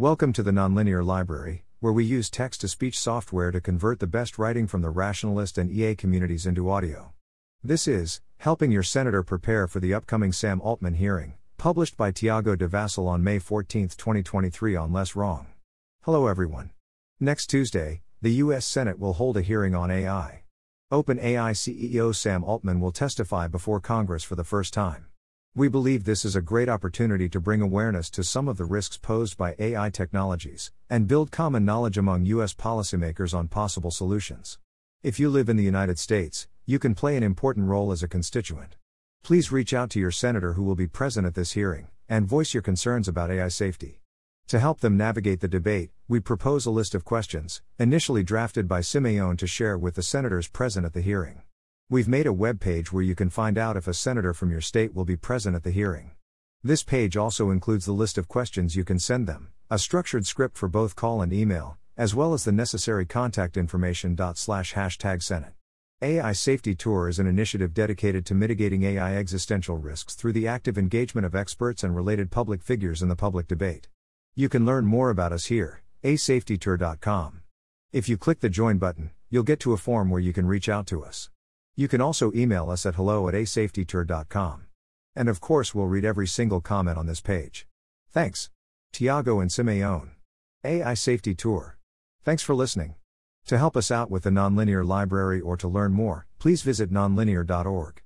Welcome to the Nonlinear Library, where we use text to speech software to convert the best writing from the rationalist and EA communities into audio. This is Helping Your Senator Prepare for the Upcoming Sam Altman Hearing, published by Tiago de Vassal on May 14, 2023, on Less Wrong. Hello, everyone. Next Tuesday, the U.S. Senate will hold a hearing on AI. OpenAI CEO Sam Altman will testify before Congress for the first time. We believe this is a great opportunity to bring awareness to some of the risks posed by AI technologies, and build common knowledge among U.S. policymakers on possible solutions. If you live in the United States, you can play an important role as a constituent. Please reach out to your senator who will be present at this hearing, and voice your concerns about AI safety. To help them navigate the debate, we propose a list of questions, initially drafted by Siméon to share with the senators present at the hearing. We've made a web page where you can find out if a senator from your state will be present at the hearing. This page also includes the list of questions you can send them, a structured script for both call and email, as well as the necessary contact information. Slash hashtag Senate. AI Safety Tour is an initiative dedicated to mitigating AI existential risks through the active engagement of experts and related public figures in the public debate. You can learn more about us here, aisafetytour.com. If you click the join button, you'll get to a form where you can reach out to us. You can also email us at hello at aisafetytour.com. And of course, we'll read every single comment on this page. Thanks. Tiago and Siméon. AI Safety Tour. Thanks for listening. To help us out with the Nonlinear Library or to learn more, please visit nonlinear.org.